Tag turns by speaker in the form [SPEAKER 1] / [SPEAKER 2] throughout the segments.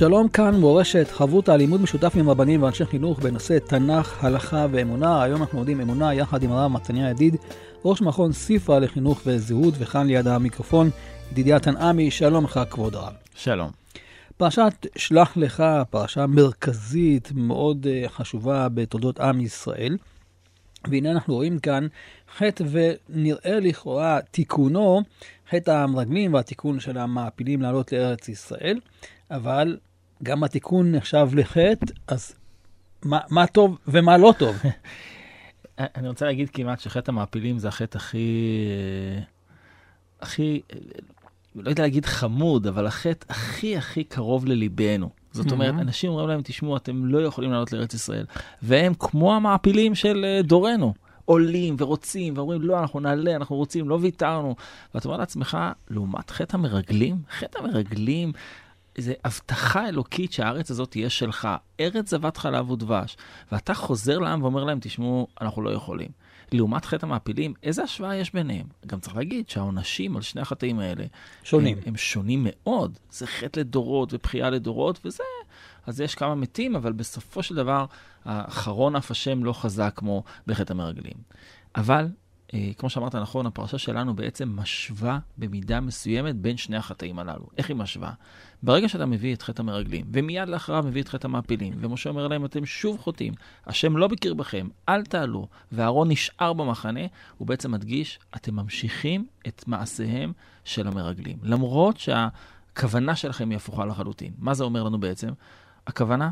[SPEAKER 1] שלום כאן מורשת, חברותא לימוד משותף עם רבנים ואנשי חינוך בנושא תנ"ך, הלכה ואמונה. היום אנחנו לומדים אמונה יחד עם הרב מתניה ידיד, ראש מכון ספרא לחינוך וזהות, וכאן ליד המיקרופון, ידידיה תנעמי, שלום לך כבוד הרב.
[SPEAKER 2] שלום.
[SPEAKER 1] פרשת שלח לך, פרשה מרכזית מאוד אה, חשובה בתולדות עם ישראל. והנה אנחנו רואים כאן חטא ונראה לכאורה תיקונו, חטא המרגלים והתיקון של המעפילים לעלות לארץ ישראל, אבל גם התיקון נחשב לחטא, אז מה, מה טוב ומה לא טוב?
[SPEAKER 2] אני רוצה להגיד כמעט שחטא המעפילים זה החטא הכי, הכי, לא יודע להגיד חמוד, אבל החטא הכי הכי קרוב לליבנו. זאת אומרת, אנשים אומרים להם, תשמעו, אתם לא יכולים לעלות לארץ ישראל. והם כמו המעפילים של אה, דורנו. עולים ורוצים, ואומרים, לא, אנחנו נעלה, אנחנו רוצים, לא ויתרנו. ואתה אומר לעצמך, לעומת חטא המרגלים, חטא המרגלים זה הבטחה אלוקית שהארץ הזאת תהיה שלך, ארץ זבת חלב ודבש. ואתה חוזר לעם ואומר להם, תשמעו, אנחנו לא יכולים. לעומת חטא המעפילים, איזה השוואה יש ביניהם? גם צריך להגיד שהעונשים על שני החטאים האלה...
[SPEAKER 1] שונים.
[SPEAKER 2] הם, הם שונים מאוד. זה חטא לדורות ובכייה לדורות, וזה... אז יש כמה מתים, אבל בסופו של דבר, האחרון אף השם לא חזק כמו בחטא המרגלים. אבל כמו שאמרת נכון, הפרשה שלנו בעצם משווה במידה מסוימת בין שני החטאים הללו. איך היא משווה? ברגע שאתה מביא את חטא המרגלים, ומיד לאחריו מביא את חטא המעפילים, ומשה אומר להם, אתם שוב חוטאים, השם לא בקרבכם, אל תעלו, ואהרון נשאר במחנה, הוא בעצם מדגיש, אתם ממשיכים את מעשיהם של המרגלים. למרות שהכוונה שלכם היא הפוכה לחלוטין. מה זה אומר לנו בעצם? הכוונה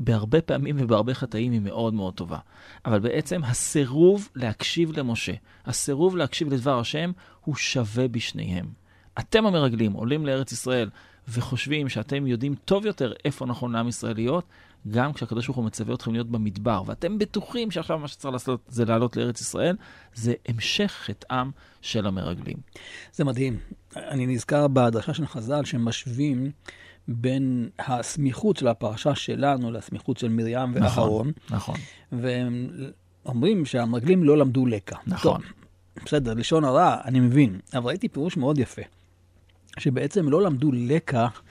[SPEAKER 2] בהרבה פעמים ובהרבה חטאים היא מאוד מאוד טובה. אבל בעצם הסירוב להקשיב למשה, הסירוב להקשיב לדבר השם, הוא שווה בשניהם. אתם המרגלים עולים לארץ ישראל וחושבים שאתם יודעים טוב יותר איפה נכון לעם ישראל להיות, גם כשהקדוש ברוך הוא מצווה אתכם להיות במדבר, ואתם בטוחים שעכשיו מה שצריך לעשות זה לעלות לארץ ישראל, זה המשך חטאם של המרגלים.
[SPEAKER 1] זה מדהים. אני נזכר בדרשה של חז"ל שמשווים בין הסמיכות של הפרשה שלנו לסמיכות של מרים ואהרון.
[SPEAKER 2] נכון.
[SPEAKER 1] והם אומרים שהמרגלים לא למדו לקח.
[SPEAKER 2] נכון.
[SPEAKER 1] טוב, בסדר, לשון הרע, אני מבין, אבל ראיתי פירוש מאוד יפה, שבעצם לא למדו לקח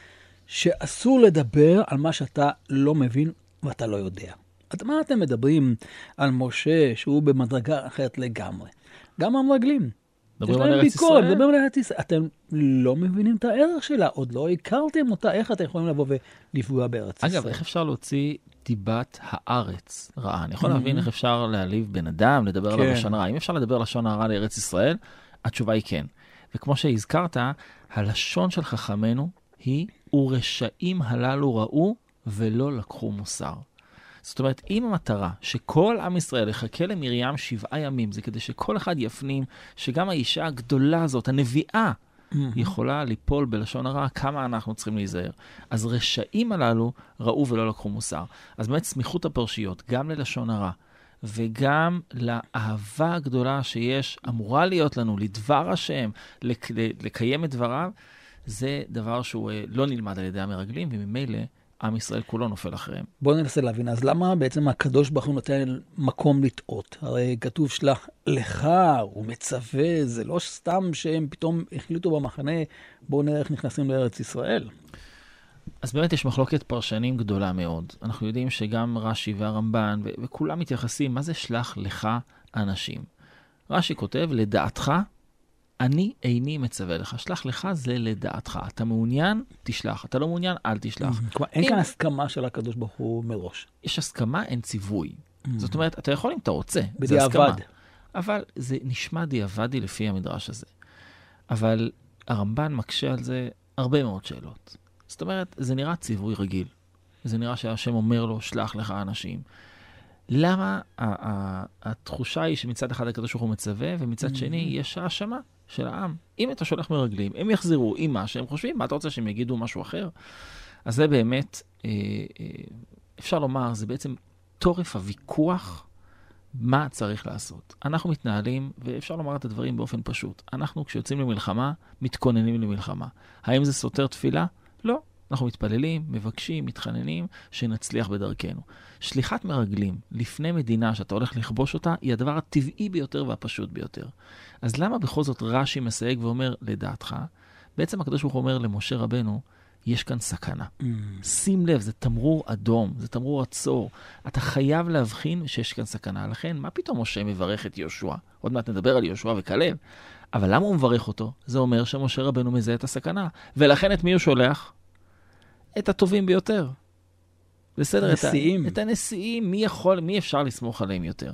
[SPEAKER 1] שאסור לדבר על מה שאתה לא מבין ואתה לא יודע. אז מה אתם מדברים על משה שהוא במדרגה אחרת לגמרי? גם המרגלים.
[SPEAKER 2] מדברים על ארץ ישראל.
[SPEAKER 1] מדברים על ארץ ישראל. אתם לא מבינים את הערך שלה, עוד לא הכרתם אותה, איך אתם יכולים לבוא ולפגוע בארץ ישראל?
[SPEAKER 2] אגב, איך אפשר להוציא דיבת הארץ רעה? אני יכול להבין איך אפשר להעליב בן אדם, לדבר עליו
[SPEAKER 1] כן.
[SPEAKER 2] לשון הרע. אם אפשר לדבר לשון הרע לארץ ישראל, התשובה היא כן. וכמו שהזכרת, הלשון של חכמינו היא, ורשעים הללו ראו ולא לקחו מוסר. זאת אומרת, אם המטרה שכל עם ישראל יחכה למרים שבעה ימים, זה כדי שכל אחד יפנים שגם האישה הגדולה הזאת, הנביאה, יכולה ליפול בלשון הרע, כמה אנחנו צריכים להיזהר. אז רשעים הללו ראו ולא לקחו מוסר. אז באמת סמיכות הפרשיות, גם ללשון הרע, וגם לאהבה הגדולה שיש, אמורה להיות לנו, לדבר השם, לק, לקיים את דבריו, זה דבר שהוא אה, לא נלמד על ידי המרגלים, וממילא עם ישראל כולו נופל אחריהם.
[SPEAKER 1] בואו ננסה להבין, אז למה בעצם הקדוש ברוך הוא נותן מקום לטעות? הרי כתוב שלח לך, הוא מצווה, זה לא סתם שהם פתאום החליטו במחנה, בואו נראה איך נכנסים לארץ ישראל.
[SPEAKER 2] אז באמת יש מחלוקת פרשנים גדולה מאוד. אנחנו יודעים שגם רש"י והרמב"ן, וכולם מתייחסים, מה זה שלח לך אנשים? רש"י כותב, לדעתך, אני איני מצווה לך. שלח לך זה לדעתך. אתה מעוניין, תשלח. אתה לא מעוניין, אל תשלח.
[SPEAKER 1] כלומר, אין כאן הסכמה של הקדוש ברוך הוא מראש.
[SPEAKER 2] יש הסכמה, אין ציווי. זאת אומרת, אתה יכול אם אתה רוצה. זה
[SPEAKER 1] בדיעבד.
[SPEAKER 2] הסכמה. אבל זה נשמע דיעבדי לפי המדרש הזה. אבל הרמב"ן מקשה על זה הרבה מאוד שאלות. זאת אומרת, זה נראה ציווי רגיל. זה נראה שהשם אומר לו, שלח לך אנשים. למה התחושה היא שמצד אחד הקדוש ברוך הוא מצווה, ומצד שני יש האשמה של העם. אם אתה שולח מרגלים, הם יחזרו עם מה שהם חושבים, מה אתה רוצה שהם יגידו משהו אחר? אז זה באמת אה, אה, אפשר לומר, זה בעצם תורף הוויכוח מה צריך לעשות. אנחנו מתנהלים, ואפשר לומר את הדברים באופן פשוט. אנחנו, כשיוצאים למלחמה, מתכוננים למלחמה. האם זה סותר תפילה? לא. אנחנו מתפללים, מבקשים, מתחננים, שנצליח בדרכנו. שליחת מרגלים לפני מדינה שאתה הולך לכבוש אותה, היא הדבר הטבעי ביותר והפשוט ביותר. אז למה בכל זאת רש"י מסייג ואומר, לדעתך, בעצם הקדוש ברוך הוא אומר למשה רבנו, יש כאן סכנה. Mm. שים לב, זה תמרור אדום, זה תמרור עצור. אתה חייב להבחין שיש כאן סכנה. לכן, מה פתאום משה מברך את יהושע? עוד מעט נדבר על יהושע וכלב. אבל למה הוא מברך אותו? זה אומר שמשה רבנו מזהה את הסכנה. ולכן את מי הוא שולח? את הטובים ביותר. בסדר?
[SPEAKER 1] נשיאים.
[SPEAKER 2] את, את הנשיאים, מי יכול, מי אפשר לסמוך עליהם יותר.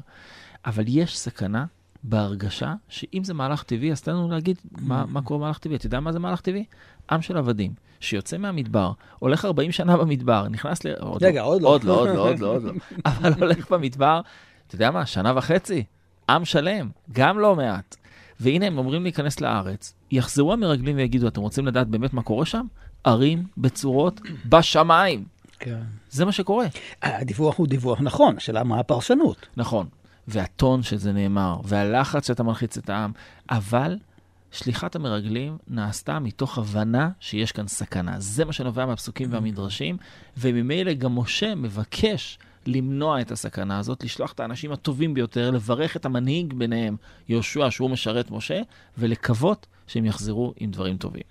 [SPEAKER 2] אבל יש סכנה בהרגשה שאם זה מהלך טבעי, אז תן לנו להגיד מה, מה קורה במהלך טבעי. אתה יודע מה זה מהלך טבעי? עם של עבדים, שיוצא מהמדבר, הולך 40 שנה במדבר, נכנס ל...
[SPEAKER 1] רגע, עוד לא.
[SPEAKER 2] עוד לא, עוד לא, עוד לא, עוד לא. אבל הולך במדבר, אתה יודע מה, שנה וחצי, עם שלם, גם לא מעט. והנה הם אומרים להיכנס לארץ, יחזרו המרגלים ויגידו, אתם רוצים לדעת באמת מה קורה שם? ערים, בצורות, בשמיים.
[SPEAKER 1] כן.
[SPEAKER 2] זה מה שקורה.
[SPEAKER 1] הדיווח הוא דיווח נכון, השאלה מה הפרשנות.
[SPEAKER 2] נכון. והטון שזה נאמר, והלחץ שאתה מלחיץ את העם, אבל שליחת המרגלים נעשתה מתוך הבנה שיש כאן סכנה. זה מה שנובע מהפסוקים והמדרשים, וממילא גם משה מבקש למנוע את הסכנה הזאת, לשלוח את האנשים הטובים ביותר, לברך את המנהיג ביניהם, יהושע, שהוא משרת משה, ולקוות שהם יחזרו עם דברים טובים.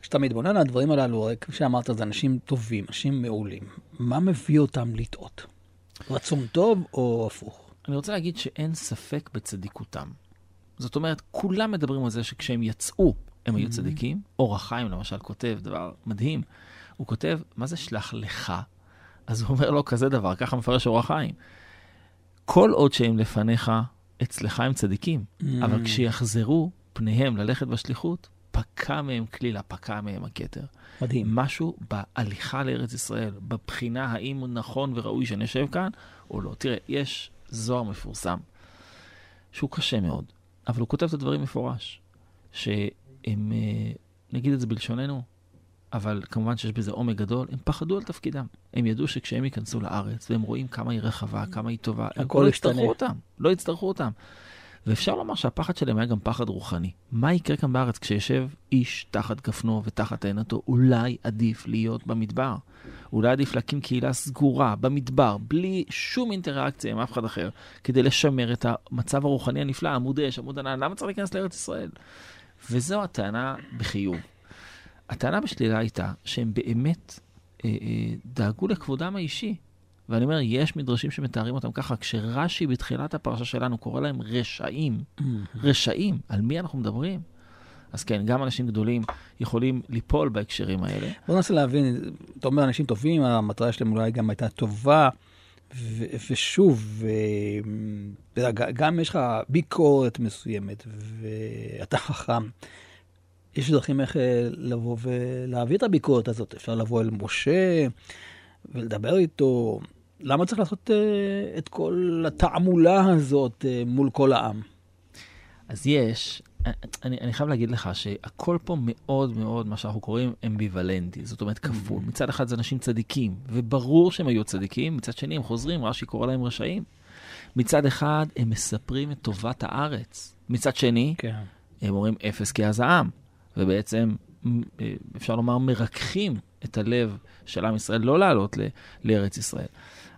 [SPEAKER 1] כשאתה מתבונן על הדברים הללו, כפי שאמרת, זה אנשים טובים, אנשים מעולים. מה מביא אותם לטעות? רצון טוב או הפוך?
[SPEAKER 2] אני רוצה להגיד שאין ספק בצדיקותם. זאת אומרת, כולם מדברים על זה שכשהם יצאו, הם היו צדיקים. אור החיים, למשל, כותב דבר מדהים. הוא כותב, מה זה שלח לך? אז הוא אומר לו כזה דבר, ככה מפרש אור החיים. כל עוד שהם לפניך, אצלך הם צדיקים, אבל כשיחזרו פניהם ללכת בשליחות, פקע מהם כלילה, פקע מהם הכתר.
[SPEAKER 1] מדהים.
[SPEAKER 2] משהו בהליכה לארץ ישראל, בבחינה האם נכון וראוי שנשב כאן או לא. תראה, יש זוהר מפורסם, שהוא קשה מאוד, אבל הוא כותב את הדברים מפורש, שהם, אה, נגיד את זה בלשוננו, אבל כמובן שיש בזה עומק גדול, הם פחדו על תפקידם. הם ידעו שכשהם ייכנסו לארץ, והם רואים כמה היא רחבה, כמה היא טובה, הם לא יצטרכו אותם, לא יצטרכו אותם. ואפשר לומר שהפחד שלהם היה גם פחד רוחני. מה יקרה כאן בארץ כשישב איש תחת גפנו ותחת עינתו? אולי עדיף להיות במדבר. אולי עדיף להקים קהילה סגורה במדבר, בלי שום אינטראקציה עם אף אחד אחר, כדי לשמר את המצב הרוחני הנפלא, עמוד אש, עמוד ענן, למה צריך להיכנס לארץ ישראל? וזו הטענה בחיוב. הטענה בשלילה הייתה שהם באמת אה, אה, דאגו לכבודם האישי. ואני אומר, יש מדרשים שמתארים אותם ככה, כשרש"י בתחילת הפרשה שלנו קורא להם רשעים, רשעים, על מי אנחנו מדברים? אז כן, גם אנשים גדולים יכולים ליפול בהקשרים האלה.
[SPEAKER 1] בוא ננסה להבין, אתה אומר אנשים טובים, המטרה שלהם אולי גם הייתה טובה, ו- ושוב, ו- גם יש לך ביקורת מסוימת, ואתה חכם. יש דרכים איך אה, לבוא ולהביא את הביקורת הזאת. אפשר לבוא אל משה ולדבר איתו. למה צריך לעשות uh, את כל התעמולה הזאת uh, מול כל העם?
[SPEAKER 2] אז יש, אני, אני חייב להגיד לך שהכל פה מאוד מאוד, מה שאנחנו קוראים אמביוולנטי, זאת אומרת כפול. Mm-hmm. מצד אחד זה אנשים צדיקים, וברור שהם היו צדיקים, מצד שני הם חוזרים, רש"י קורא להם רשעים. מצד אחד הם מספרים את טובת הארץ, מצד שני, כן. הם אומרים אפס כי אז העם, ובעצם אה, אפשר לומר מרככים את הלב של עם ישראל לא לעלות לארץ ישראל.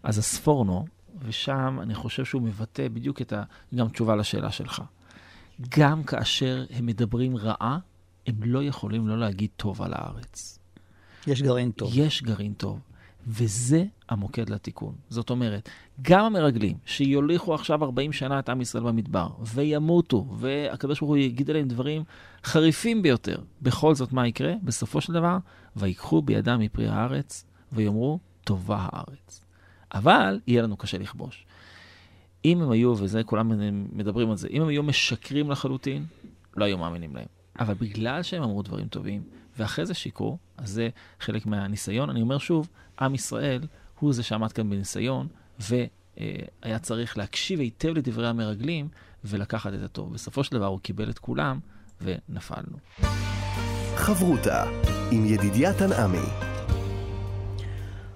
[SPEAKER 2] אז הספורנו, ושם אני חושב שהוא מבטא בדיוק את ה... גם תשובה לשאלה שלך. גם כאשר הם מדברים רעה, הם לא יכולים לא להגיד טוב על הארץ.
[SPEAKER 1] יש גרעין טוב.
[SPEAKER 2] יש גרעין טוב. וזה המוקד לתיקון. זאת אומרת, גם המרגלים שיוליכו עכשיו 40 שנה את עם ישראל במדבר, וימותו, והקדוש ברוך הוא יגיד עליהם דברים חריפים ביותר, בכל זאת מה יקרה? בסופו של דבר, ויקחו בידם מפרי הארץ, ויאמרו, טובה הארץ. אבל יהיה לנו קשה לכבוש. אם הם היו, וזה כולם מדברים על זה, אם הם היו משקרים לחלוטין, לא היו מאמינים להם. אבל בגלל שהם אמרו דברים טובים, ואחרי זה שיקרו, אז זה חלק מהניסיון. אני אומר שוב, עם ישראל הוא זה שעמד כאן בניסיון, והיה צריך להקשיב היטב לדברי המרגלים ולקחת את הטוב. בסופו של דבר הוא קיבל את כולם, ונפלנו.
[SPEAKER 3] חברותה עם ידידיה תנעמי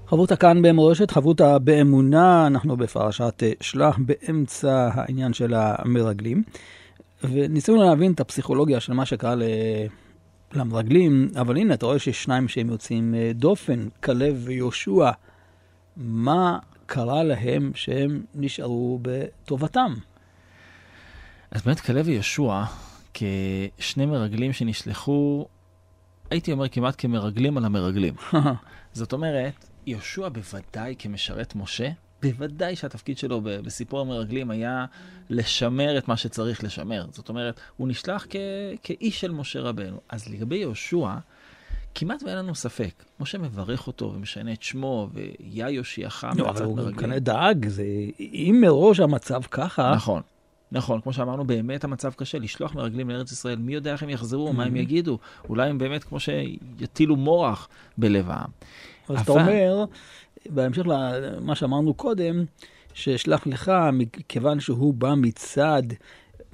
[SPEAKER 1] חברותה כאן במורשת, חברותה באמונה, אנחנו בפרשת אה, שלח באמצע העניין של המרגלים. וניסינו להבין את הפסיכולוגיה של מה שקרה ל... למרגלים, אבל הנה, אתה רואה שיש שניים שהם יוצאים אה, דופן, כלב ויהושע. מה קרה להם שהם נשארו בטובתם?
[SPEAKER 2] אז באמת כלב ויהושע, כשני מרגלים שנשלחו, הייתי אומר כמעט כמרגלים על המרגלים. זאת אומרת, יהושע בוודאי כמשרת משה, בוודאי שהתפקיד שלו בסיפור המרגלים היה לשמר את מה שצריך לשמר. זאת אומרת, הוא נשלח כ- כאיש של משה רבנו. אז לגבי יהושע, כמעט ואין לנו ספק. משה מברך אותו ומשנה את שמו, ויה יושיעך
[SPEAKER 1] לא,
[SPEAKER 2] מעצת
[SPEAKER 1] אבל הוא
[SPEAKER 2] מרגלים.
[SPEAKER 1] כנראה דאג, זה... אם מראש המצב ככה...
[SPEAKER 2] נכון. נכון, כמו שאמרנו, באמת המצב קשה, לשלוח מרגלים לארץ ישראל, מי יודע איך הם יחזרו, מה הם יגידו, אולי הם באמת כמו שיטילו מורח בלב העם.
[SPEAKER 1] אז אתה אומר, בהמשך למה שאמרנו קודם, ששלח לך, מכיוון שהוא בא מצד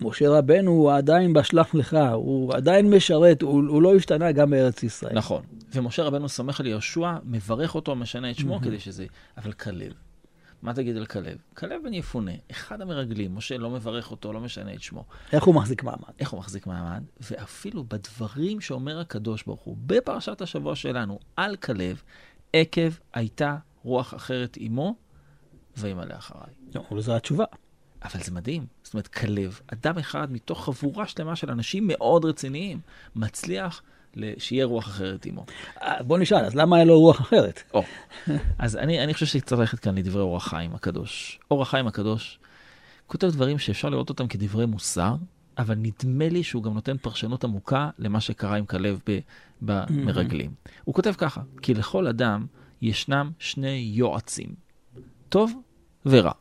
[SPEAKER 1] משה רבנו, הוא עדיין בשלח לך, הוא עדיין משרת, הוא, הוא לא השתנה גם בארץ ישראל.
[SPEAKER 2] נכון, ומשה רבנו סומך על יהושע, מברך אותו, משנה את שמו כדי שזה... אבל כלב, מה תגיד על כלב? כלב בן יפונה, אחד המרגלים, משה לא מברך אותו, לא משנה את שמו.
[SPEAKER 1] איך הוא מחזיק מעמד?
[SPEAKER 2] איך הוא מחזיק מעמד? ואפילו בדברים שאומר הקדוש ברוך הוא, בפרשת השבוע שלנו, על כלב, עקב הייתה רוח אחרת עמו, וימלא אחריי.
[SPEAKER 1] לא, אבל זו התשובה.
[SPEAKER 2] אבל זה מדהים. זאת אומרת, כלב, אדם אחד מתוך חבורה שלמה של אנשים מאוד רציניים, מצליח שיהיה רוח אחרת עמו.
[SPEAKER 1] אה, בוא נשאל, אז למה היה לו רוח אחרת?
[SPEAKER 2] או, אז אני, אני חושב שצריך ללכת כאן לדברי אור החיים הקדוש. אור החיים הקדוש כותב דברים שאפשר לראות אותם כדברי מוסר, אבל נדמה לי שהוא גם נותן פרשנות עמוקה למה שקרה עם כלב במרגלים. הוא כותב ככה, כי לכל אדם ישנם שני יועצים, טוב ורע.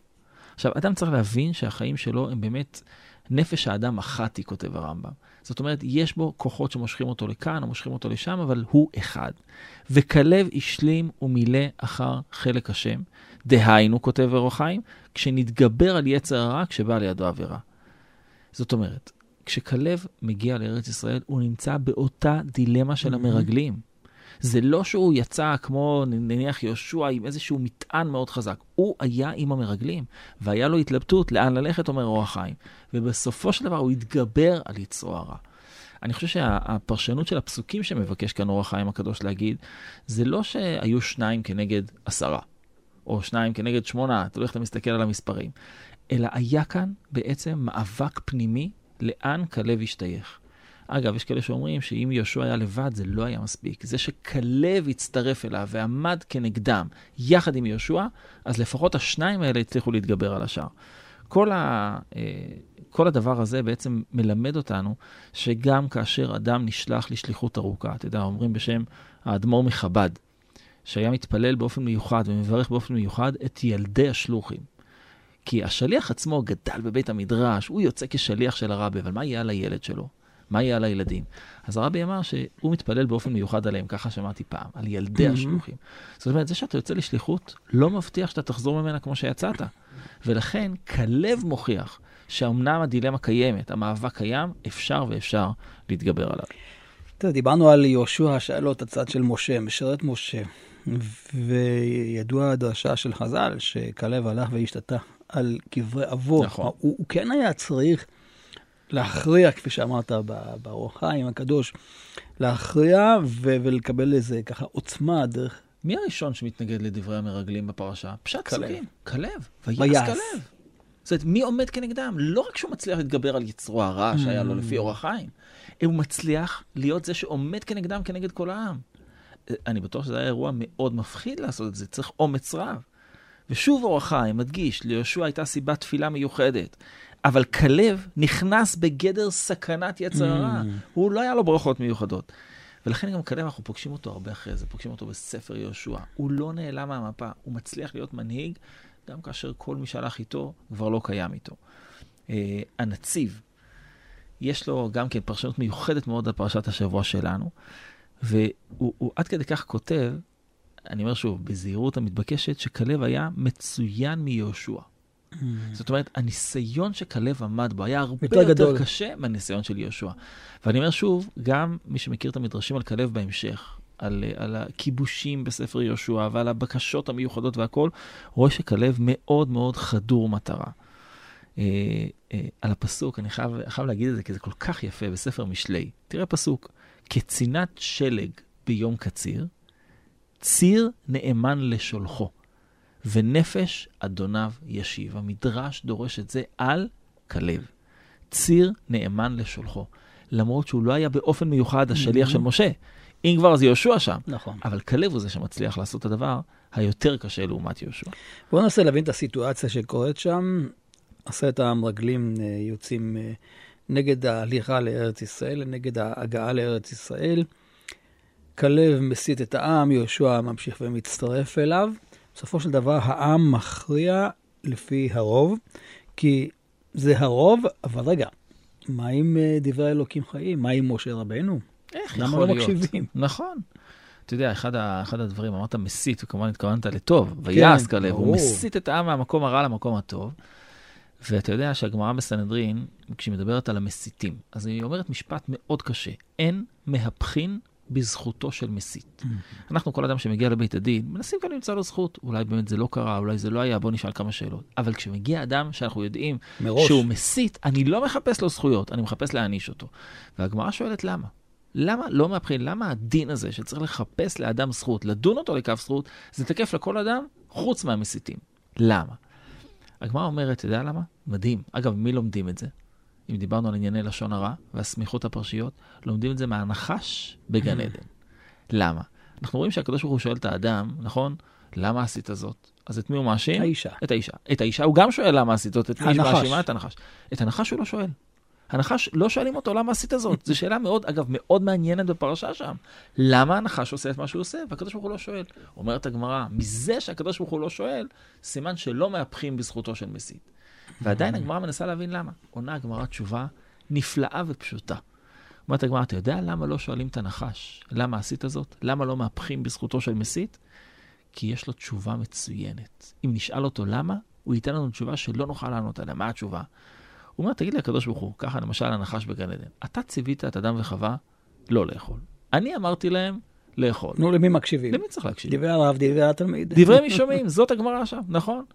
[SPEAKER 2] עכשיו, אדם צריך להבין שהחיים שלו הם באמת נפש האדם אחת, היא כותב הרמב"ם. זאת אומרת, יש בו כוחות שמושכים אותו לכאן או מושכים אותו לשם, אבל הוא אחד. וכלב השלים ומילא אחר חלק השם, דהיינו, כותב אור החיים, כשנתגבר על יצר הרע כשבא לידו עבירה. זאת אומרת, כשכלב מגיע לארץ ישראל, הוא נמצא באותה דילמה של המרגלים. זה לא שהוא יצא כמו נניח יהושע עם איזשהו מטען מאוד חזק, הוא היה עם המרגלים, והיה לו התלבטות לאן ללכת, אומר אור החיים. ובסופו של דבר הוא התגבר על יצרו הרע. אני חושב שהפרשנות של הפסוקים שמבקש כאן אור החיים הקדוש להגיד, זה לא שהיו שניים כנגד עשרה, או שניים כנגד שמונה, תלוי איך אתה מסתכל על המספרים, אלא היה כאן בעצם מאבק פנימי לאן כלב השתייך. אגב, יש כאלה שאומרים שאם יהושע היה לבד, זה לא היה מספיק. זה שכלב הצטרף אליו ועמד כנגדם יחד עם יהושע, אז לפחות השניים האלה הצליחו להתגבר על השאר. כל, ה, אה, כל הדבר הזה בעצם מלמד אותנו שגם כאשר אדם נשלח לשליחות ארוכה, אתה יודע, אומרים בשם האדמו"ר מחב"ד, שהיה מתפלל באופן מיוחד ומברך באופן מיוחד את ילדי השלוחים. כי השליח עצמו גדל בבית המדרש, הוא יוצא כשליח של הרבי, אבל מה יהיה על הילד שלו? מה יהיה על הילדים? אז הרבי אמר שהוא מתפלל באופן מיוחד עליהם, ככה שמעתי פעם, על ילדי השלוחים. זאת אומרת, זה שאתה יוצא לשליחות, לא מבטיח שאתה תחזור ממנה כמו שיצאת. ולכן, כלב מוכיח שאומנם הדילמה קיימת, המאבק קיים, אפשר ואפשר להתגבר עליו.
[SPEAKER 1] תראה, דיברנו על יהושע שהיה לו את הצד של משה, משרת משה. וידוע הדרשה של חז"ל, שכלב הלך והשתתה על קברי אבות.
[SPEAKER 2] נכון.
[SPEAKER 1] הוא, הוא כן היה צריך להכריע, כפי שאמרת באור החיים הקדוש, להכריע ו- ולקבל איזה ככה עוצמה דרך...
[SPEAKER 2] מי הראשון שמתנגד לדברי המרגלים בפרשה? פשט. פסוקים. כלב.
[SPEAKER 1] ויעש.
[SPEAKER 2] כלב. זאת אומרת, מי עומד כנגדם? לא רק שהוא מצליח להתגבר על יצרו הרע שהיה לו לפי אור החיים, הוא מצליח להיות זה שעומד כנגדם כנגד כל העם. אני בטוח שזה היה אירוע מאוד מפחיד לעשות את זה, צריך אומץ רב. ושוב אור החיים מדגיש, ליהושע הייתה סיבת תפילה מיוחדת. אבל כלב נכנס בגדר סכנת יצר הרע. הוא לא היה לו ברכות מיוחדות. ולכן גם כלב, אנחנו פוגשים אותו הרבה אחרי זה, פוגשים אותו בספר יהושע. הוא לא נעלם מהמפה, הוא מצליח להיות מנהיג, גם כאשר כל מי שהלך איתו כבר לא קיים איתו. אה, הנציב, יש לו גם כן פרשנות מיוחדת מאוד על פרשת השבוע שלנו, והוא הוא עד כדי כך כותב, אני אומר שוב, בזהירות המתבקשת, שכלב היה מצוין מיהושע. זאת אומרת, הניסיון שכלב עמד בו היה הרבה
[SPEAKER 1] יותר
[SPEAKER 2] יותר,
[SPEAKER 1] גדול.
[SPEAKER 2] קשה מהניסיון של יהושע. ואני אומר שוב, גם מי שמכיר את המדרשים על כלב בהמשך, על, על הכיבושים בספר יהושע ועל הבקשות המיוחדות והכול, רואה שכלב מאוד מאוד חדור מטרה. אה, אה, על הפסוק, אני חייב, חייב להגיד את זה כי זה כל כך יפה בספר משלי. תראה פסוק, כצינת שלג ביום קציר, ציר נאמן לשולחו, ונפש אדוניו ישיב. המדרש דורש את זה על כלב. ציר נאמן לשולחו. למרות שהוא לא היה באופן מיוחד השליח של משה. אם כבר אז יהושע שם.
[SPEAKER 1] נכון.
[SPEAKER 2] אבל כלב הוא זה שמצליח לעשות את הדבר היותר קשה לעומת יהושע.
[SPEAKER 1] בואו ננסה להבין את הסיטואציה שקורית שם. עשרת המרגלים אה, יוצאים אה, נגד ההליכה לארץ ישראל, נגד ההגעה לארץ ישראל. כלב מסית את העם, יהושע ממשיך ומצטרף אליו. בסופו של דבר העם מכריע לפי הרוב, כי זה הרוב, אבל רגע, מה עם אה, דברי אלוקים חיים? מה עם משה רבנו?
[SPEAKER 2] איך
[SPEAKER 1] למה
[SPEAKER 2] יכול
[SPEAKER 1] לא
[SPEAKER 2] להיות?
[SPEAKER 1] מקשיבים?
[SPEAKER 2] נכון. אתה יודע, אחד, ה, אחד הדברים, אמרת מסית, וכמובן התכוונת לטוב, ויעש כלב. הוא מסית את העם מהמקום הרע למקום הטוב. ואתה יודע שהגמרא בסנהדרין, כשהיא מדברת על המסיתים, אז היא אומרת משפט מאוד קשה, אין מהפכין בזכותו של מסית. אנחנו, כל אדם שמגיע לבית הדין, מנסים כאן למצוא לו זכות. אולי באמת זה לא קרה, אולי זה לא היה, בוא נשאל כמה שאלות. אבל כשמגיע אדם שאנחנו יודעים
[SPEAKER 1] מראש.
[SPEAKER 2] שהוא מסית, אני לא מחפש לו זכויות, אני מחפש להעניש אותו. והגמרא שואלת למה. למה לא מהבחין, למה הדין הזה שצריך לחפש לאדם זכות, לדון אותו לכף זכות, זה תקף לכל אדם חוץ מהמסיתים? למה? הגמרא אומרת, אתה יודע למה? מדהים. אגב, מי לומדים את זה? אם דיברנו על ענייני לשון הרע והסמיכות הפרשיות, לומדים את זה מהנחש בגן
[SPEAKER 1] Mm.
[SPEAKER 2] עדן. למה? אנחנו רואים שהקדוש ברוך הוא שואל את האדם, נכון? למה עשית זאת? אז את מי הוא מאשים?
[SPEAKER 1] האישה.
[SPEAKER 2] את האישה. את האישה הוא גם שואל למה עשית זאת, את מי
[SPEAKER 1] הנחש.
[SPEAKER 2] מאשימה? את הנחש. את הנחש הוא לא שואל. הנחש, לא שואלים אותו למה עשית זאת. זו שאלה מאוד, אגב, מאוד מעניינת בפרשה שם. למה הנחש עושה את מה שהוא עושה, והקדוש ברוך הוא לא שואל. אומרת הגמרא, מזה שהקדוש ברוך הוא לא שואל, סימן שלא מהפכים בזכותו של מסית. ועדיין הגמרא מנסה להבין למה. עונה הגמרא תשובה נפלאה ופשוטה. אומרת הגמרא, אתה יודע למה לא שואלים את הנחש, למה עשית זאת? למה לא מהפכים בזכותו של מסית? כי יש לו תשובה מצוינת. אם נשאל אותו למה, הוא ייתן לנו תשובה שלא נוכל לענות עליה. מה התשובה? הוא אומר, תגיד לי, הקדוש ברוך הוא, ככה למשל הנחש בגן עדן, אתה ציווית את אדם וחווה לא לאכול. אני אמרתי להם לאכול.
[SPEAKER 1] נו, למי מקשיבים?
[SPEAKER 2] למי צריך להקשיב?
[SPEAKER 1] דברי הרב, דברי התלמיד.
[SPEAKER 2] דברי מי שומעים, זאת הגמרא שם, נכון?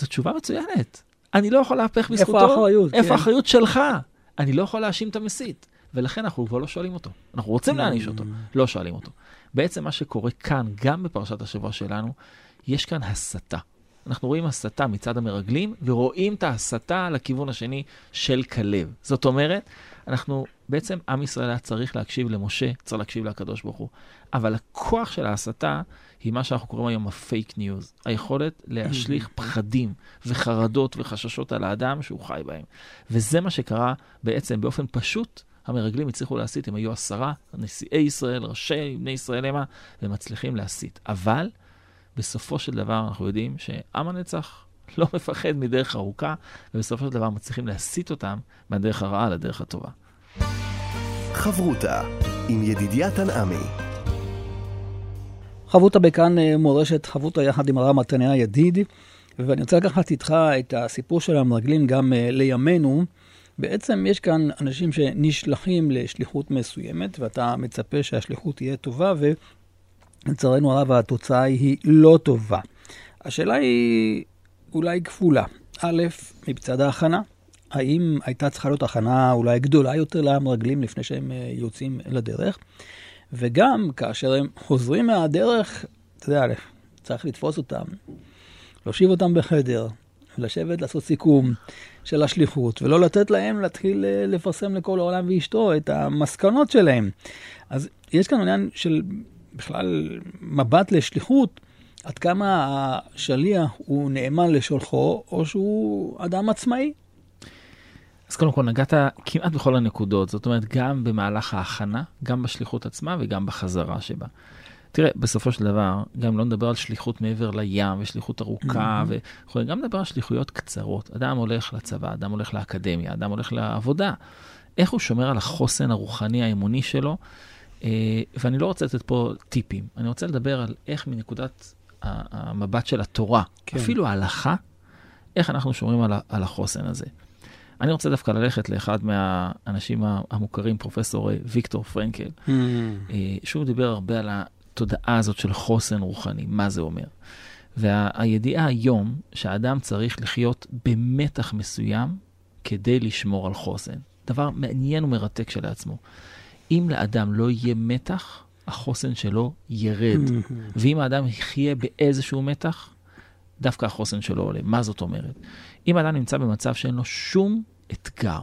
[SPEAKER 2] זו תשובה מצוינת. אני לא יכול להפך
[SPEAKER 1] איפה
[SPEAKER 2] בזכותו.
[SPEAKER 1] האחריות?
[SPEAKER 2] איפה
[SPEAKER 1] כן.
[SPEAKER 2] האחריות שלך? אני לא יכול להאשים את המסית. ולכן אנחנו כבר לא שואלים אותו. אנחנו רוצים להעניש אותו, לא שואלים אותו. בעצם מה שקורה כאן, גם בפרשת השבוע שלנו, יש כאן הסתה. אנחנו רואים הסתה מצד המרגלים, ורואים את ההסתה לכיוון השני של כלב. זאת אומרת, אנחנו, בעצם עם ישראל היה צריך להקשיב למשה, צריך להקשיב לקדוש ברוך הוא. אבל הכוח של ההסתה היא מה שאנחנו קוראים היום ה fake news. היכולת להשליך פחדים וחרדות וחששות על האדם שהוא חי בהם. וזה מה שקרה בעצם באופן פשוט. המרגלים הצליחו להסית, הם היו עשרה, נשיאי ישראל, ראשי בני ישראל המה, והם מצליחים להסית. אבל בסופו של דבר אנחנו יודעים שעם הנצח לא מפחד מדרך ארוכה, ובסופו של דבר מצליחים להסית אותם מהדרך הרעה לדרך הטובה.
[SPEAKER 3] חברותה עם ידידיה תנעמי.
[SPEAKER 1] חבותה בכאן אה, מורשת, חבותה יחד עם הרב מתניה ידיד, ואני רוצה לקחת איתך את הסיפור של המרגלים גם אה, לימינו. בעצם יש כאן אנשים שנשלחים לשליחות מסוימת, ואתה מצפה שהשליחות תהיה טובה, ולצערנו הרב התוצאה היא לא טובה. השאלה היא אולי כפולה. א', מבצד ההכנה, האם הייתה צריכה להיות הכנה אולי גדולה יותר למרגלים לפני שהם אה, יוצאים לדרך? וגם כאשר הם חוזרים מהדרך, אתה יודע, צריך לתפוס אותם, להושיב אותם בחדר, לשבת, לעשות סיכום של השליחות, ולא לתת להם להתחיל אה, לפרסם לכל העולם ואשתו את המסקנות שלהם. אז יש כאן עניין של בכלל מבט לשליחות, עד כמה השליח הוא נאמן לשולחו, או שהוא אדם עצמאי.
[SPEAKER 2] אז קודם כל נגעת כמעט בכל הנקודות, זאת אומרת, גם במהלך ההכנה, גם בשליחות עצמה וגם בחזרה שבה. תראה, בסופו של דבר, גם לא נדבר על שליחות מעבר לים ושליחות ארוכה, וכו', גם נדבר על שליחויות קצרות. אדם הולך לצבא, אדם הולך לאקדמיה, אדם הולך לעבודה. איך הוא שומר על החוסן הרוחני האמוני שלו? אה, ואני לא רוצה לתת פה טיפים, אני רוצה לדבר על איך מנקודת המבט של התורה,
[SPEAKER 1] כן.
[SPEAKER 2] אפילו ההלכה, איך אנחנו שומרים על, על החוסן הזה. אני רוצה דווקא ללכת לאחד מהאנשים המוכרים, פרופסור אה, ויקטור פרנקל,
[SPEAKER 1] Mm.
[SPEAKER 2] אה, שהוא דיבר הרבה על התודעה הזאת של חוסן רוחני, מה זה אומר. והידיעה היום שהאדם צריך לחיות במתח מסוים כדי לשמור על חוסן. דבר מעניין ומרתק כשלעצמו. אם לאדם לא יהיה מתח, החוסן שלו ירד. ואם האדם יחיה באיזשהו מתח, דווקא החוסן שלו עולה. מה זאת אומרת? אם האדם נמצא במצב שאין לו שום אתגר,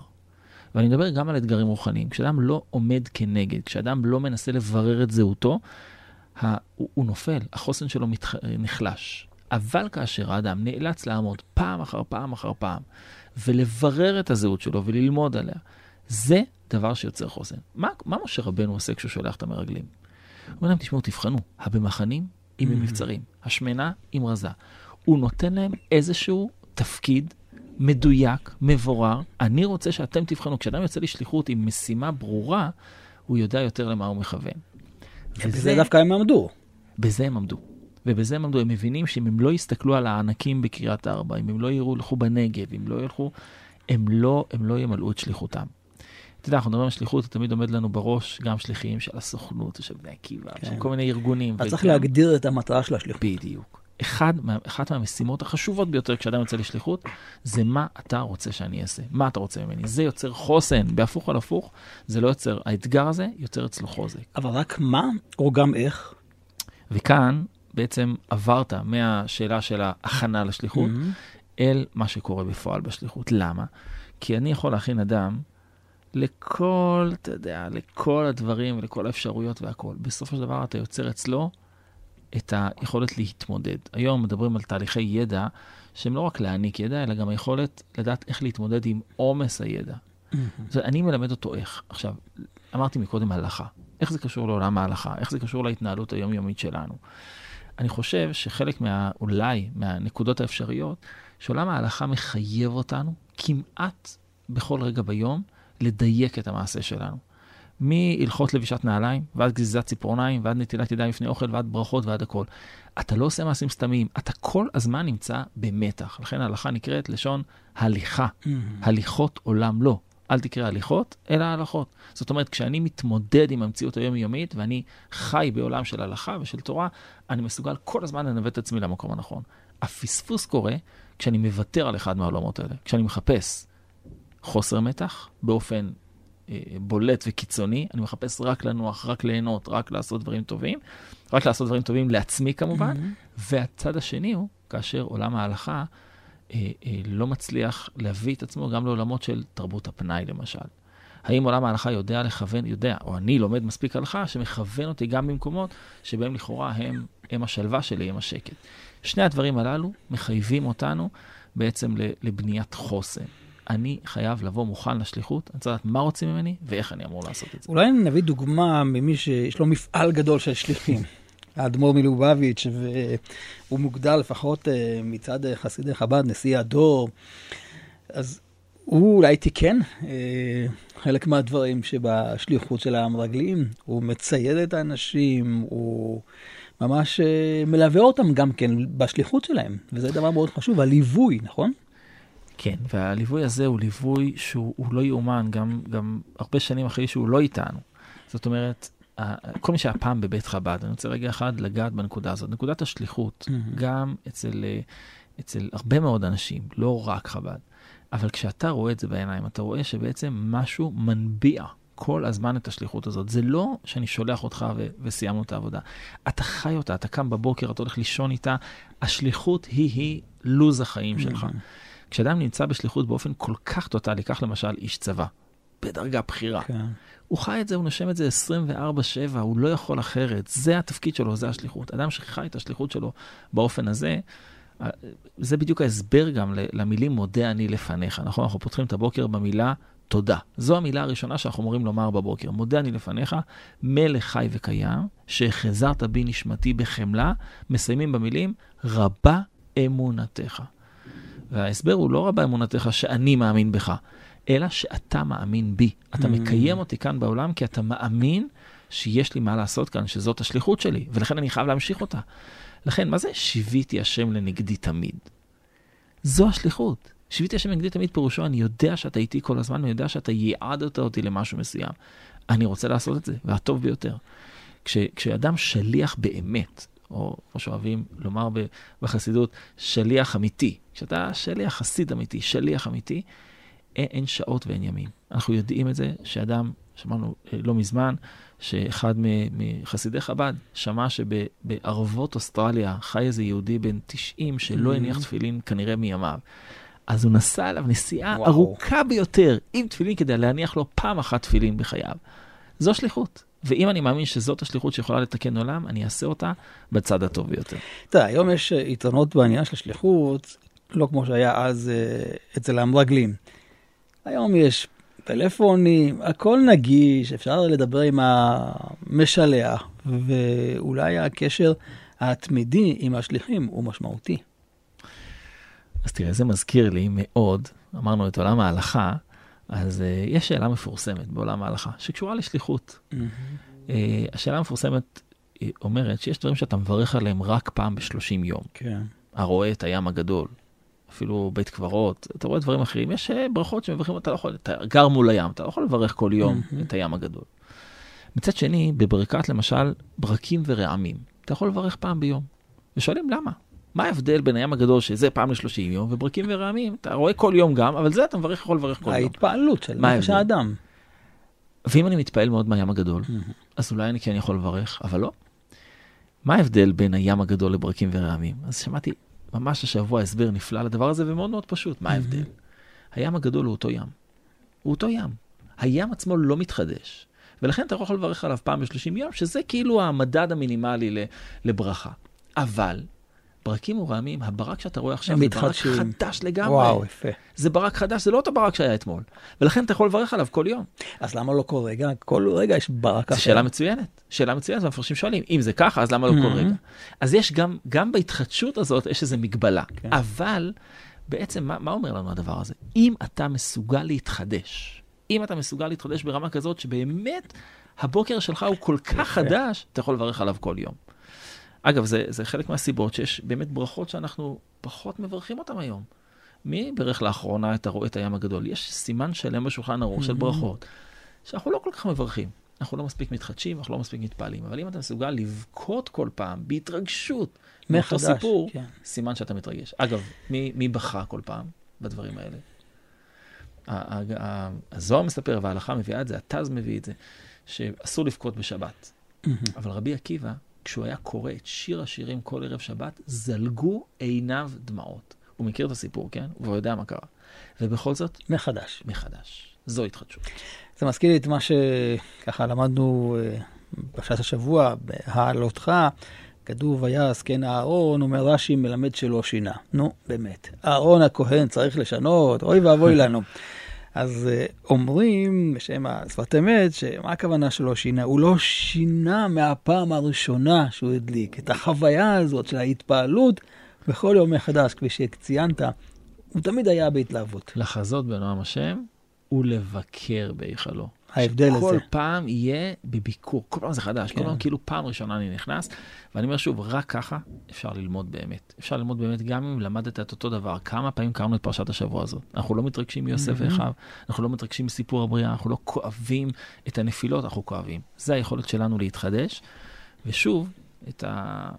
[SPEAKER 2] ואני מדבר גם על אתגרים רוחניים, כשאדם לא עומד כנגד, כשאדם לא מנסה לברר את זהותו, הוא, הוא נופל, החוסן שלו מתח... נחלש. אבל כאשר האדם נאלץ לעמוד פעם אחר פעם אחר פעם, ולברר את הזהות שלו וללמוד עליה, זה דבר שיוצר חוסן. מה, מה משה רבנו עושה כשהוא שולח את המרגלים? אומר להם, תשמעו, תבחנו, הבמחנים עם במבצרים, השמנה עם רזה. הוא נותן להם איזשהו תפקיד מדויק, מבורר. אני רוצה שאתם תבחנו. כשאדם יוצא לשליחות עם משימה ברורה, הוא יודע יותר למה הוא מכוון.
[SPEAKER 1] בזה דווקא הם עמדו.
[SPEAKER 2] בזה הם עמדו. ובזה הם עמדו. הם מבינים שאם הם לא יסתכלו על הענקים בקריית ארבע, אם הם לא ילכו בנגב, אם לא ילכו, הם לא, הם לא ימלאו את שליחותם. אתה יודע, אנחנו מדברים על שליחות, תמיד עומד לנו בראש גם שליחים של הסוכנות ושל בני עקיבא,
[SPEAKER 1] כן.
[SPEAKER 2] של כל מיני ארגונים.
[SPEAKER 1] אז צריך
[SPEAKER 2] וגם-
[SPEAKER 1] להגדיר את המטרה של השליחות.
[SPEAKER 2] בדיוק. אחד מה, אחת מהמשימות החשובות ביותר כשאדם יוצא לשליחות, זה מה אתה רוצה שאני אעשה, מה אתה רוצה ממני. זה יוצר חוסן, בהפוך על הפוך, זה לא יוצר, האתגר הזה יוצר אצלו חוזק.
[SPEAKER 1] אבל רק מה, או גם איך?
[SPEAKER 2] וכאן בעצם עברת מהשאלה של ההכנה לשליחות
[SPEAKER 1] Mm-hmm.
[SPEAKER 2] אל מה שקורה בפועל בשליחות. למה? כי אני יכול להכין אדם לכל, אתה יודע, לכל הדברים ולכל האפשרויות והכול. בסופו של דבר אתה יוצר אצלו את היכולת להתמודד. היום מדברים על תהליכי ידע שהם לא רק להעניק ידע, אלא גם היכולת לדעת איך להתמודד עם עומס הידע. זאת אני מלמד אותו איך. עכשיו, אמרתי מקודם הלכה. איך זה קשור לעולם ההלכה? איך זה קשור להתנהלות היומיומית שלנו? אני חושב שחלק מה, אולי, מהנקודות האפשריות, שעולם ההלכה מחייב אותנו כמעט בכל רגע ביום לדייק את המעשה שלנו. מהלכות לבישת נעליים, ועד גזיזת ציפורניים, ועד נטילת ידיים לפני אוכל, ועד ברכות, ועד הכל. אתה לא עושה מעשים סתמיים, אתה כל הזמן נמצא במתח. לכן ההלכה נקראת לשון הליכה. הליכות עולם לא. אל תקרא הליכות, אלא הלכות. זאת אומרת, כשאני מתמודד עם המציאות היומיומית, ואני חי בעולם של הלכה ושל תורה, אני מסוגל כל הזמן לנווט את עצמי למקום הנכון. הפספוס קורה כשאני מוותר על אחד מהעולמות האלה. כשאני מחפש חוסר מתח באופן אה, בולט וקיצוני, אני מחפש רק לנוח, רק ליהנות, רק לעשות דברים טובים, רק לעשות דברים טובים לעצמי כמובן, והצד השני הוא כאשר עולם ההלכה אה, אה, לא מצליח להביא את עצמו גם לעולמות של תרבות הפנאי למשל. האם עולם ההלכה יודע לכוון, יודע, או אני לומד מספיק הלכה, שמכוון אותי גם במקומות שבהם לכאורה הם, הם השלווה שלי, הם השקט. שני הדברים הללו מחייבים אותנו בעצם לבניית חוסן. אני חייב לבוא מוכן לשליחות, אני צריך לדעת מה רוצים ממני ואיך אני אמור לעשות את זה.
[SPEAKER 1] אולי נביא דוגמה ממי שיש לו מפעל גדול של שליחים. האדמו"ר מלובביץ', והוא מוגדר לפחות אה, מצד חסידי חב"ד, נשיא הדור. אז הוא אולי תיקן אה, חלק מהדברים שבשליחות של המרגלים. הוא מצייד את האנשים, הוא ממש אה, מלווה אותם גם כן בשליחות שלהם, וזה דבר מאוד חשוב, הליווי, נכון?
[SPEAKER 2] כן, והליווי הזה הוא ליווי שהוא הוא לא יאומן, גם, גם הרבה שנים אחרי שהוא לא איתנו. זאת אומרת, כל מי שהיה פעם בבית חב"ד, אני רוצה רגע אחד לגעת בנקודה הזאת. נקודת השליחות,
[SPEAKER 1] Mhm.
[SPEAKER 2] גם אצל, אצל הרבה מאוד אנשים, לא רק חב"ד, אבל כשאתה רואה את זה בעיניים, אתה רואה שבעצם משהו מנביע כל הזמן את השליחות הזאת. זה לא שאני שולח אותך ו- וסיימנו את העבודה. אתה חי אותה, אתה קם בבוקר, אתה הולך לישון איתה. השליחות היא-היא לוז החיים שלך. כשאדם נמצא בשליחות באופן כל כך טוטאלי, קח למשל איש צבא, בדרגה בכירה,
[SPEAKER 1] כן.
[SPEAKER 2] הוא חי את זה, הוא נושם את זה 24/7, הוא לא יכול אחרת, זה התפקיד שלו, זה השליחות. אדם שחי את השליחות שלו באופן הזה, אה, זה בדיוק ההסבר גם למילים מודה אני לפניך, נכון? אנחנו פותחים את הבוקר במילה תודה. זו המילה הראשונה שאנחנו אמורים לומר בבוקר. מודה אני לפניך, מלך חי וקיים, שהחזרת בי נשמתי בחמלה, מסיימים במילים רבה אמונתך. וההסבר הוא לא רבה אמונתך שאני מאמין בך, אלא שאתה מאמין בי. אתה
[SPEAKER 1] Mm.
[SPEAKER 2] מקיים אותי כאן בעולם כי אתה מאמין שיש לי מה לעשות כאן, שזאת השליחות שלי, ולכן אני חייב להמשיך אותה. לכן, מה זה שיוויתי השם לנגדי תמיד? זו השליחות. שיוויתי השם נגדי תמיד פירושו, אני יודע שאתה איתי כל הזמן, אני יודע שאתה ייעדת אותי למשהו מסוים. אני רוצה לעשות את זה, והטוב ביותר. כש, כשאדם שליח באמת, או כמו שאוהבים לומר בחסידות, שליח אמיתי. כשאתה שליח חסיד אמיתי, שליח אמיתי, אין, אין שעות ואין ימים. אנחנו יודעים את זה שאדם, שמענו אה, לא מזמן, שאחד מחסידי חב"ד שמע שבערבות אוסטרליה חי איזה יהודי בן 90 שלא
[SPEAKER 1] Mm-hmm.
[SPEAKER 2] הניח תפילין כנראה מימיו. אז הוא נסע אליו נסיעה
[SPEAKER 1] וואו.
[SPEAKER 2] ארוכה ביותר עם תפילין כדי להניח לו פעם אחת תפילין בחייו. זו שליחות. ואם אני מאמין שזאת השליחות שיכולה לתקן עולם, אני אעשה אותה בצד הטוב ביותר.
[SPEAKER 1] אתה יודע, היום יש אה, יתרונות בעניין של השליחות, לא כמו שהיה אז אה, אצל המרגלים. היום יש פלאפונים, הכל נגיש, אפשר לדבר עם המשלח, ואולי הקשר התמידי עם השליחים הוא משמעותי.
[SPEAKER 2] אז תראה, זה מזכיר לי מאוד, אמרנו את עולם ההלכה, אז uh, יש שאלה מפורסמת בעולם ההלכה, שקשורה לשליחות. Uh, השאלה המפורסמת היא אומרת שיש דברים שאתה מברך עליהם רק פעם ב-30 יום.
[SPEAKER 1] כן.
[SPEAKER 2] הרואה את הים הגדול, אפילו בית קברות, אתה רואה דברים אחרים. יש אה, ברכות שמברכים, אתה לא יכול, אתה גר מול הים, אתה לא יכול לברך כל יום
[SPEAKER 1] מהמם.
[SPEAKER 2] את הים הגדול. מצד שני, בברכת למשל ברקים ורעמים, אתה יכול לברך פעם ביום. ושואלים למה? מה ההבדל בין הים הגדול, שזה פעם ל-30 יום, וברקים ורעמים, אתה רואה כל יום גם, אבל זה אתה מברך, יכול לברך כל יום.
[SPEAKER 1] ההתפעלות של נפש? האדם.
[SPEAKER 2] ואם אני מתפעל מאוד מהים הגדול, אז אולי אני כן יכול לברך, אבל לא. מה ההבדל בין הים הגדול לברקים ורעמים? אז שמעתי ממש השבוע הסבר נפלא לדבר הזה, ומאוד מאוד פשוט. מה ההבדל? הים הגדול הוא אותו ים. הוא אותו ים. הים עצמו לא מתחדש. ולכן אתה לא יכול לברך עליו פעם ב-30 יום, שזה כאילו המדד המינימלי לברכה. אבל, ברקים ורעמים, הברק שאתה רואה עכשיו זה ברק
[SPEAKER 1] מתחדשים.
[SPEAKER 2] חדש לגמרי.
[SPEAKER 1] וואו, יפה.
[SPEAKER 2] זה ברק חדש, זה לא אותו ברק שהיה אתמול. ולכן אתה יכול לברך עליו כל יום.
[SPEAKER 1] אז למה לא כל רגע? כל רגע יש ברק אחר.
[SPEAKER 2] זו שאלה מצוינת. שאלה מצוינת, והמפרשים שואלים, אם זה ככה, אז למה לא כל
[SPEAKER 1] Mhm.
[SPEAKER 2] רגע? אז יש גם, גם בהתחדשות הזאת, יש איזו מגבלה.
[SPEAKER 1] כן.
[SPEAKER 2] אבל, בעצם, מה, מה אומר לנו הדבר הזה? אם אתה מסוגל להתחדש, אם אתה מסוגל להתחדש ברמה כזאת שבאמת הבוקר שלך הוא כל כך חדש, אתה יכול לברך עליו כל יום. אגב, זה, זה חלק מהסיבות שיש באמת ברכות שאנחנו פחות מברכים אותן היום. מי בירך לאחרונה את הרואה את הים הגדול? יש סימן שלם בשולחן ערוך של
[SPEAKER 1] Mhm.
[SPEAKER 2] ברכות, שאנחנו לא כל כך מברכים. אנחנו לא מספיק מתחדשים, אנחנו לא מספיק מתפעלים. אבל אם אתה מסוגל לבכות כל פעם בהתרגשות מאותו סיפור,
[SPEAKER 1] כן.
[SPEAKER 2] סימן שאתה מתרגש. אגב, מי, מי בכה כל פעם בדברים האלה? הזוהר מספר וההלכה מביאה את זה, התז מביא את זה, שאסור לבכות בשבת. אבל רבי עקיבא, כשהוא היה קורא את שיר השירים כל ערב שבת, זלגו עיניו דמעות. הוא מכיר את הסיפור, כן? והוא יודע מה קרה. ובכל זאת,
[SPEAKER 1] מחדש.
[SPEAKER 2] מחדש. זו התחדשות.
[SPEAKER 1] זה מזכיר לי את מה שככה למדנו אה, בפרשת השבוע, בהעלותך, כתוב, ויעש כן אהרון, אומר רש"י, מלמד שלא שינה. נו, באמת. אהרון הכהן צריך לשנות, אוי ואבוי לנו. אז אה, אומרים, בשם השפת אמת, שמה הכוונה שלא שינה? הוא לא שינה מהפעם הראשונה שהוא הדליק. את החוויה הזאת של ההתפעלות בכל יום מחדש, כפי שציינת, הוא תמיד היה בהתלהבות.
[SPEAKER 2] לחזות בנועם השם ולבקר בהיכלו.
[SPEAKER 1] ההבדל
[SPEAKER 2] כל
[SPEAKER 1] הזה.
[SPEAKER 2] פעם יהיה בביקור, כל פעם זה חדש, כל
[SPEAKER 1] כן.
[SPEAKER 2] פעם כאילו פעם ראשונה אני נכנס, ואני אומר שוב, רק ככה אפשר ללמוד באמת. אפשר ללמוד באמת גם אם למדת את אותו דבר. כמה פעמים קראנו את פרשת השבוע הזאת. אנחנו לא מתרגשים מיוסף. ואחיו, אנחנו לא מתרגשים מסיפור הבריאה, אנחנו לא כואבים את הנפילות, אנחנו כואבים. זה היכולת שלנו להתחדש, ושוב, את, ה...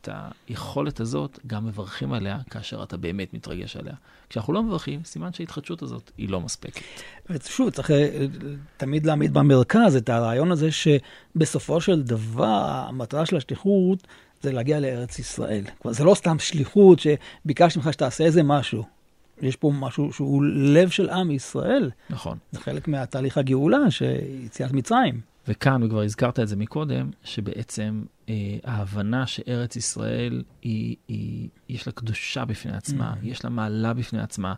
[SPEAKER 2] את היכולת הזאת גם מברכים עליה כאשר אתה באמת מתרגש עליה. כשאנחנו לא מברכים, סימן שההתחדשות הזאת היא לא מספקת.
[SPEAKER 1] ושוב, צריך אה, תמיד להעמיד במרכז את הרעיון הזה שבסופו של דבר המטרה של השליחות זה להגיע לארץ ישראל. כלומר, זה לא סתם שליחות שביקשתי ממך שתעשה איזה משהו. יש פה משהו שהוא לב של עם ישראל.
[SPEAKER 2] נכון.
[SPEAKER 1] זה חלק מהתהליך הגאולה, שיציאת מצרים.
[SPEAKER 2] וכאן, וכבר הזכרת את זה מקודם, שבעצם אה, ההבנה שארץ ישראל, היא, היא, יש לה קדושה בפני עצמה,
[SPEAKER 1] Mm.
[SPEAKER 2] יש לה מעלה בפני עצמה,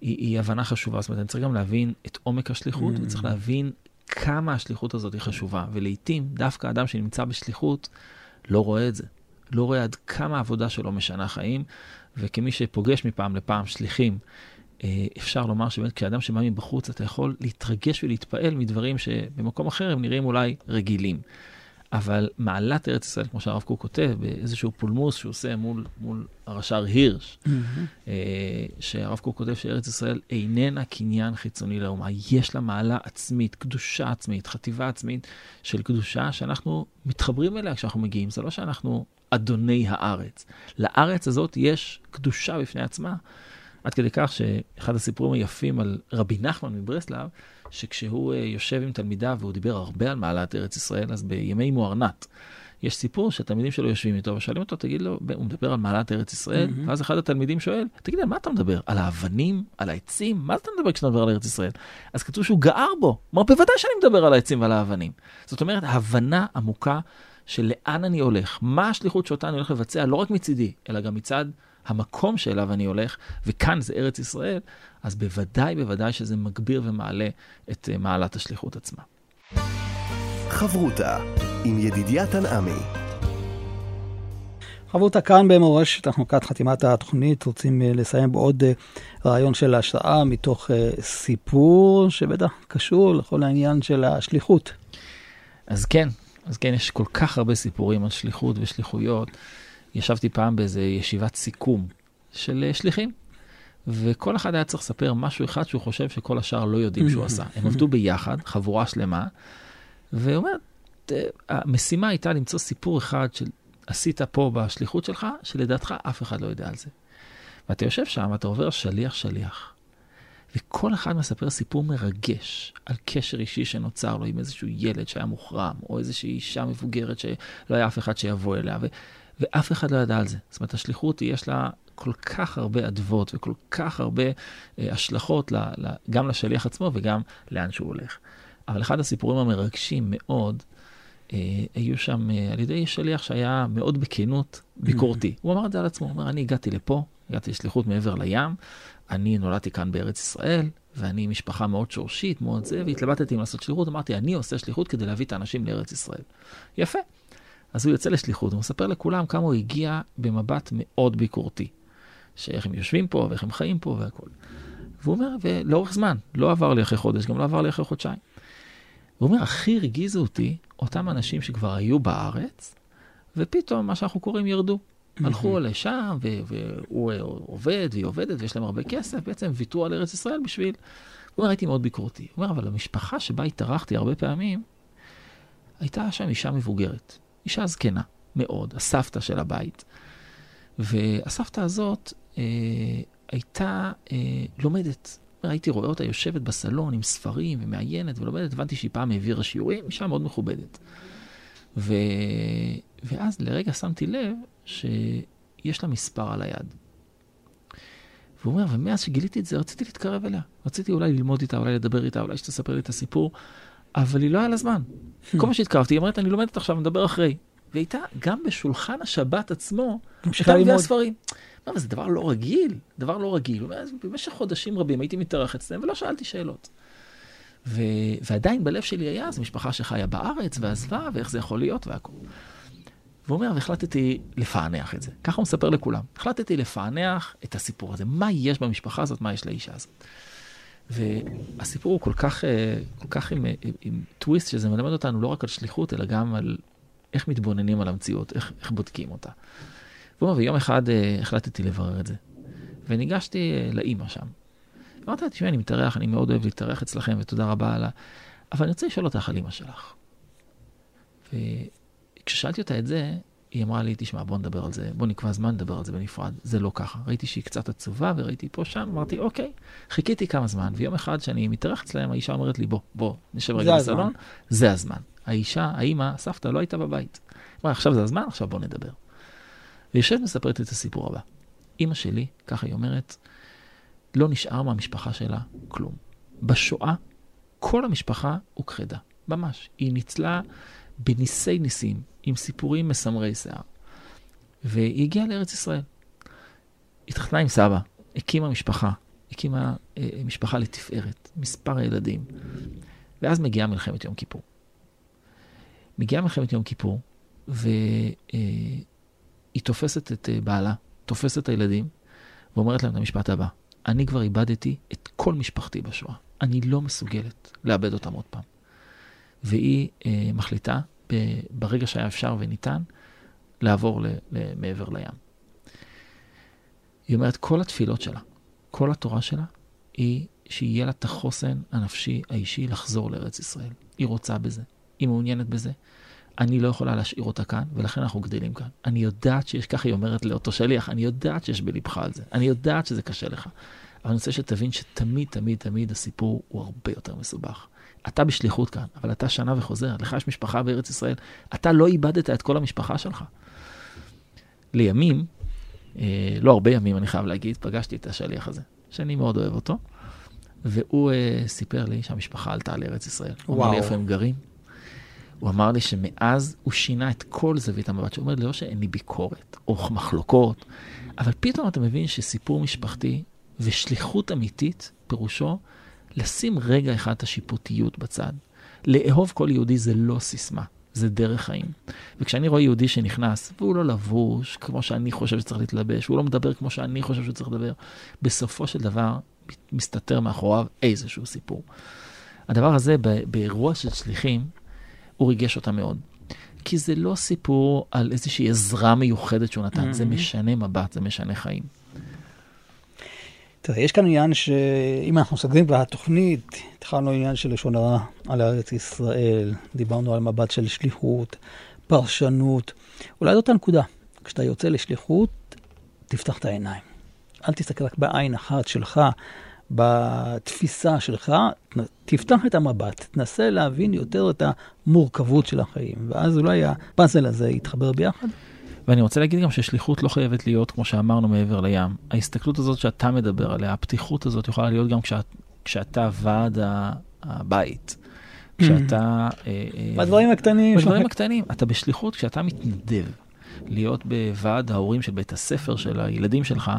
[SPEAKER 2] היא, היא הבנה חשובה. זאת אומרת, אני צריך גם להבין את עומק השליחות,
[SPEAKER 1] Mm.
[SPEAKER 2] וצריך להבין כמה השליחות הזאת היא חשובה. ולעיתים, דווקא אדם שנמצא בשליחות, לא רואה את זה. לא רואה עד כמה העבודה שלו משנה חיים, וכמי שפוגש מפעם לפעם שליחים, אפשר לומר שבאמת כשאדם שבא מבחוץ, אתה יכול להתרגש ולהתפעל מדברים שבמקום אחר הם נראים אולי רגילים. אבל מעלת ארץ ישראל, כמו שהרב קוק כותב, באיזשהו פולמוס שהוא עושה מול, מול הרש"ר הירש, mm-hmm. שהרב קוק כותב שארץ ישראל איננה קניין חיצוני לאומה, יש לה מעלה עצמית, קדושה עצמית, חטיבה עצמית של קדושה שאנחנו מתחברים אליה כשאנחנו מגיעים. זה לא שאנחנו אדוני הארץ. לארץ הזאת יש קדושה בפני עצמה. עד כדי כך שאחד הסיפורים היפים על רבי נחמן מברסלב, שכשהוא אה, יושב עם תלמידיו והוא דיבר הרבה על מעלת ארץ ישראל, אז בימי מוארנת, יש סיפור שהתלמידים שלו יושבים איתו ושואלים אותו, תגיד לו, הוא מדבר על מעלת ארץ ישראל, mm-hmm. ואז אחד התלמידים שואל, תגיד, על מה אתה מדבר? על האבנים? על העצים? מה אתה מדבר כשאתה מדבר על ארץ ישראל? אז כתוב שהוא גער בו. אמר, בוודאי שאני מדבר על העצים ועל האבנים. זאת אומרת, הבנה עמוקה של לאן אני הולך, מה השליחות שאותה אני הולך לבצע, לא רק מצידי, אלא גם מצד המקום שאליו אני הולך, וכאן זה ארץ ישראל, אז בוודאי, בוודאי שזה מגביר ומעלה את uh, מעלת השליחות עצמה.
[SPEAKER 3] חברותה עם ידידיה תנעמי.
[SPEAKER 1] חברותה כאן במורשת, אנחנו לקראת חתימת התוכנית, רוצים uh, לסיים בעוד uh, רעיון של השראה מתוך סיפור שבטח קשור לכל העניין של השליחות.
[SPEAKER 2] אז כן, אז כן, יש כל כך הרבה סיפורים על שליחות ושליחויות. ישבתי פעם באיזה ישיבת סיכום של אה, שליחים, וכל אחד היה צריך לספר משהו אחד שהוא חושב שכל השאר לא יודעים שהוא עשה. הם עבדו ביחד, חבורה שלמה, והוא אומר, המשימה הייתה למצוא סיפור אחד שעשית פה בשליחות שלך, שלדעתך אף אחד לא יודע על זה. ואתה יושב שם, אתה עובר שליח-שליח, וכל אחד מספר סיפור מרגש על קשר אישי שנוצר לו עם איזשהו ילד שהיה מוחרם, או איזושהי אישה מבוגרת שלא היה אף אחד שיבוא אליה. ו... ואף אחד לא ידע על זה. זאת אומרת, השליחות, יש לה כל כך הרבה אדוות וכל כך הרבה אה, השלכות, ל, ל, גם לשליח עצמו וגם לאן שהוא הולך. אבל אחד הסיפורים המרגשים מאוד, אה, היו שם אה, על ידי שליח שהיה מאוד בכנות ביקורתי. הוא אמר את זה על עצמו, הוא אומר, אני הגעתי לפה, הגעתי לשליחות מעבר לים, אני נולדתי כאן בארץ ישראל, ואני משפחה מאוד שורשית, מאוד זה, והתלבטתי אם לעשות שליחות, אמרתי, אני עושה שליחות כדי להביא את האנשים לארץ ישראל. יפה. אז הוא יוצא לשליחות, הוא מספר לכולם כמה הוא הגיע במבט מאוד ביקורתי. שאיך הם יושבים פה, ואיך הם חיים פה והכול. והוא אומר, ולאורך זמן, לא עבר לי אחרי חודש, גם לא עבר לי אחרי חודשיים. הוא אומר, הכי הרגיזו אותי אותם אנשים שכבר היו בארץ, ופתאום מה שאנחנו קוראים ירדו. הלכו לשם, והוא עובד, והיא עובדת, ויש להם הרבה כסף, בעצם ויתרו על ארץ ישראל בשביל... הוא אומר, הייתי מאוד ביקורתי. הוא אומר, אבל המשפחה שבה התארחתי הרבה פעמים, הייתה שם אישה מבוגרת. אישה זקנה מאוד, הסבתא של הבית. והסבתא הזאת אה, הייתה אה, לומדת. הייתי רואה אותה יושבת בסלון עם ספרים ומעיינת ולומדת, הבנתי שהיא פעם העבירה שיעורים, אישה מאוד מכובדת. ו... ואז לרגע שמתי לב שיש לה מספר על היד. והוא אומר, ומאז שגיליתי את זה, רציתי להתקרב אליה. רציתי אולי ללמוד איתה, אולי לדבר איתה, אולי שתספר לי את הסיפור. אבל היא לא היה לה זמן. כל מה שהתקרבתי, היא אומרת, אני לומדת עכשיו, נדבר אחרי. והיא הייתה גם בשולחן השבת עצמו, הייתה מביאה ספרים. מה, זה דבר לא רגיל, דבר לא רגיל. במשך חודשים רבים הייתי מתארח אצלם ולא שאלתי שאלות. ו... ועדיין בלב שלי היה, זו משפחה שחיה בארץ ועזבה, ואיך זה יכול להיות והכול. והוא אומר, והחלטתי לפענח את זה. ככה הוא מספר לכולם. החלטתי לפענח את הסיפור הזה. מה יש במשפחה הזאת, מה יש לאישה הזאת. והסיפור הוא כל כך, אה, כל כך עם, עם, עם טוויסט, שזה מלמד אותנו לא רק על שליחות, אלא גם על איך מתבוננים על המציאות, איך, איך בודקים אותה. ויום אחד אה, החלטתי לברר את זה. וניגשתי אה, לאימא שם. אמרתי לה, תשמעי, אני מתארח, אני מאוד אוהב להתארח אצלכם, ותודה רבה על ה... אבל אני רוצה לשאול אותך על אימא שלך. וכששאלתי אותה את זה, היא אמרה לי, תשמע, בוא נדבר על זה, בוא נקבע זמן לדבר על זה בנפרד. זה לא ככה. ראיתי שהיא קצת עצובה, וראיתי פה שם, אמרתי, אוקיי. חיכיתי כמה זמן, ויום אחד שאני מתארח אצלם, האישה אומרת לי, בוא, בוא, נשב רגע בסלון. זה הזמן. האישה, האימא, הסבתא, לא הייתה בבית. אמרה, עכשיו זה הזמן, עכשיו בוא נדבר. ויושבת מספרת את הסיפור הבא. אימא שלי, ככה היא אומרת, לא נשאר מהמשפחה שלה כלום. בשואה, כל המשפחה הוכחדה, ממש. היא ניצלה בניסי ניסים, עם סיפורים מסמרי שיער. והיא הגיעה לארץ ישראל. התחתנה עם סבא, הקימה משפחה, הקימה אה, משפחה לתפארת, מספר ילדים. ואז מגיעה מלחמת יום כיפור. מגיעה מלחמת יום כיפור, והיא אה, תופסת את אה, בעלה, תופסת את הילדים, ואומרת להם את המשפט הבא: אני כבר איבדתי את כל משפחתי בשואה. אני לא מסוגלת לאבד אותם עוד פעם. והיא אה, מחליטה ברגע שהיה אפשר וניתן, לעבור מעבר לים. היא אומרת, כל התפילות שלה, כל התורה שלה, היא שיהיה לה את החוסן הנפשי האישי לחזור לארץ ישראל. היא רוצה בזה, היא מעוניינת בזה. אני לא יכולה להשאיר אותה כאן, ולכן אנחנו גדלים כאן. אני יודעת שיש, ככה היא אומרת לאותו שליח, אני יודעת שיש בלבך על זה, אני יודעת שזה קשה לך. אבל אני רוצה שתבין שתמיד, תמיד, תמיד הסיפור הוא הרבה יותר מסובך. אתה בשליחות כאן, אבל אתה שנה וחוזר, לך יש משפחה בארץ ישראל, אתה לא איבדת את כל המשפחה שלך. לימים, אה, לא הרבה ימים, אני חייב להגיד, פגשתי את השליח הזה, שאני מאוד אוהב אותו, והוא אה, סיפר לי שהמשפחה עלתה לארץ ישראל. וואו. הוא אמר לי איפה הם גרים. הוא אמר לי שמאז הוא שינה את כל זווית המבט. שהוא אומר לי, לא שאין לי ביקורת או מחלוקות, אבל פתאום אתה מבין שסיפור משפחתי ושליחות אמיתית, פירושו לשים רגע אחד את השיפוטיות בצד. לאהוב כל יהודי זה לא סיסמה, זה דרך חיים. וכשאני רואה יהודי שנכנס, והוא לא לבוש כמו שאני חושב שצריך להתלבש, הוא לא מדבר כמו שאני חושב שהוא צריך לדבר, בסופו של דבר מסתתר מאחוריו איזשהו סיפור. הדבר הזה באירוע של שליחים, הוא ריגש אותה מאוד. כי זה לא סיפור על איזושהי עזרה מיוחדת שהוא נתן, mm-hmm. זה משנה מבט, זה משנה חיים.
[SPEAKER 1] תראה, יש כאן עניין שאם אנחנו מסתכלים בתוכנית, התחלנו עניין של לשון הרע על ארץ ישראל, דיברנו על מבט של שליחות, פרשנות. אולי זאת הנקודה. כשאתה יוצא לשליחות, תפתח את העיניים. אל תסתכל רק בעין אחת שלך, בתפיסה שלך, תפתח את המבט, תנסה להבין יותר את המורכבות של החיים, ואז אולי הפאזל הזה יתחבר ביחד.
[SPEAKER 2] ואני רוצה להגיד גם ששליחות לא חייבת להיות, כמו שאמרנו, מעבר לים. ההסתכלות הזאת שאתה מדבר עליה, הפתיחות הזאת יכולה להיות גם כשאת, כשאתה ועד הבית. כשאתה...
[SPEAKER 1] אה, אה, בדברים הקטנים.
[SPEAKER 2] בדברים הקטנים. אתה בשליחות, כשאתה מתנדב להיות בוועד ההורים של בית הספר של הילדים שלך,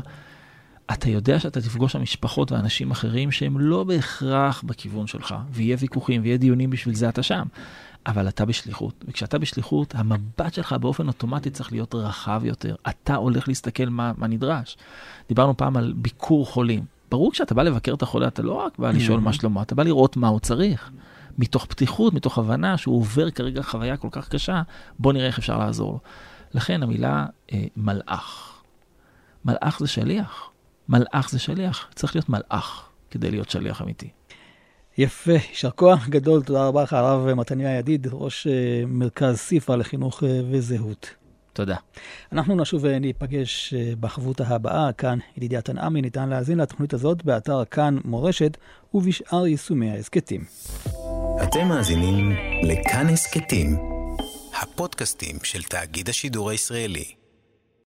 [SPEAKER 2] אתה יודע שאתה תפגוש שם משפחות ואנשים אחרים שהם לא בהכרח בכיוון שלך, ויהיה ויכוחים ויהיה דיונים בשביל זה אתה שם. אבל אתה בשליחות, וכשאתה בשליחות, המבט שלך באופן אוטומטי צריך להיות רחב יותר. אתה הולך להסתכל מה, מה נדרש. דיברנו פעם על ביקור חולים. ברור כשאתה בא לבקר את החולה, אתה לא רק בא לשאול מה שלמה, אתה בא לראות מה הוא צריך. מתוך פתיחות, מתוך הבנה שהוא עובר כרגע חוויה כל כך קשה, בוא נראה איך אפשר לעזור לו. לכן המילה אה, מלאך. מלאך זה שליח. מלאך זה שליח. צריך להיות מלאך כדי להיות שליח אמיתי.
[SPEAKER 1] יפה, יישר כוח גדול, תודה רבה לך, הרב מתניה ידיד, ראש אה, מרכז סיפא לחינוך אה, וזהות.
[SPEAKER 2] תודה.
[SPEAKER 1] אנחנו נשוב וניפגש אה, בחבותה הבאה, כאן ידידיה תנעמי, ניתן להאזין לתוכנית הזאת באתר כאן מורשת ובשאר יישומי ההסכתים.
[SPEAKER 4] אתם מאזינים לכאן הסכתים, הפודקאסטים של תאגיד השידור הישראלי.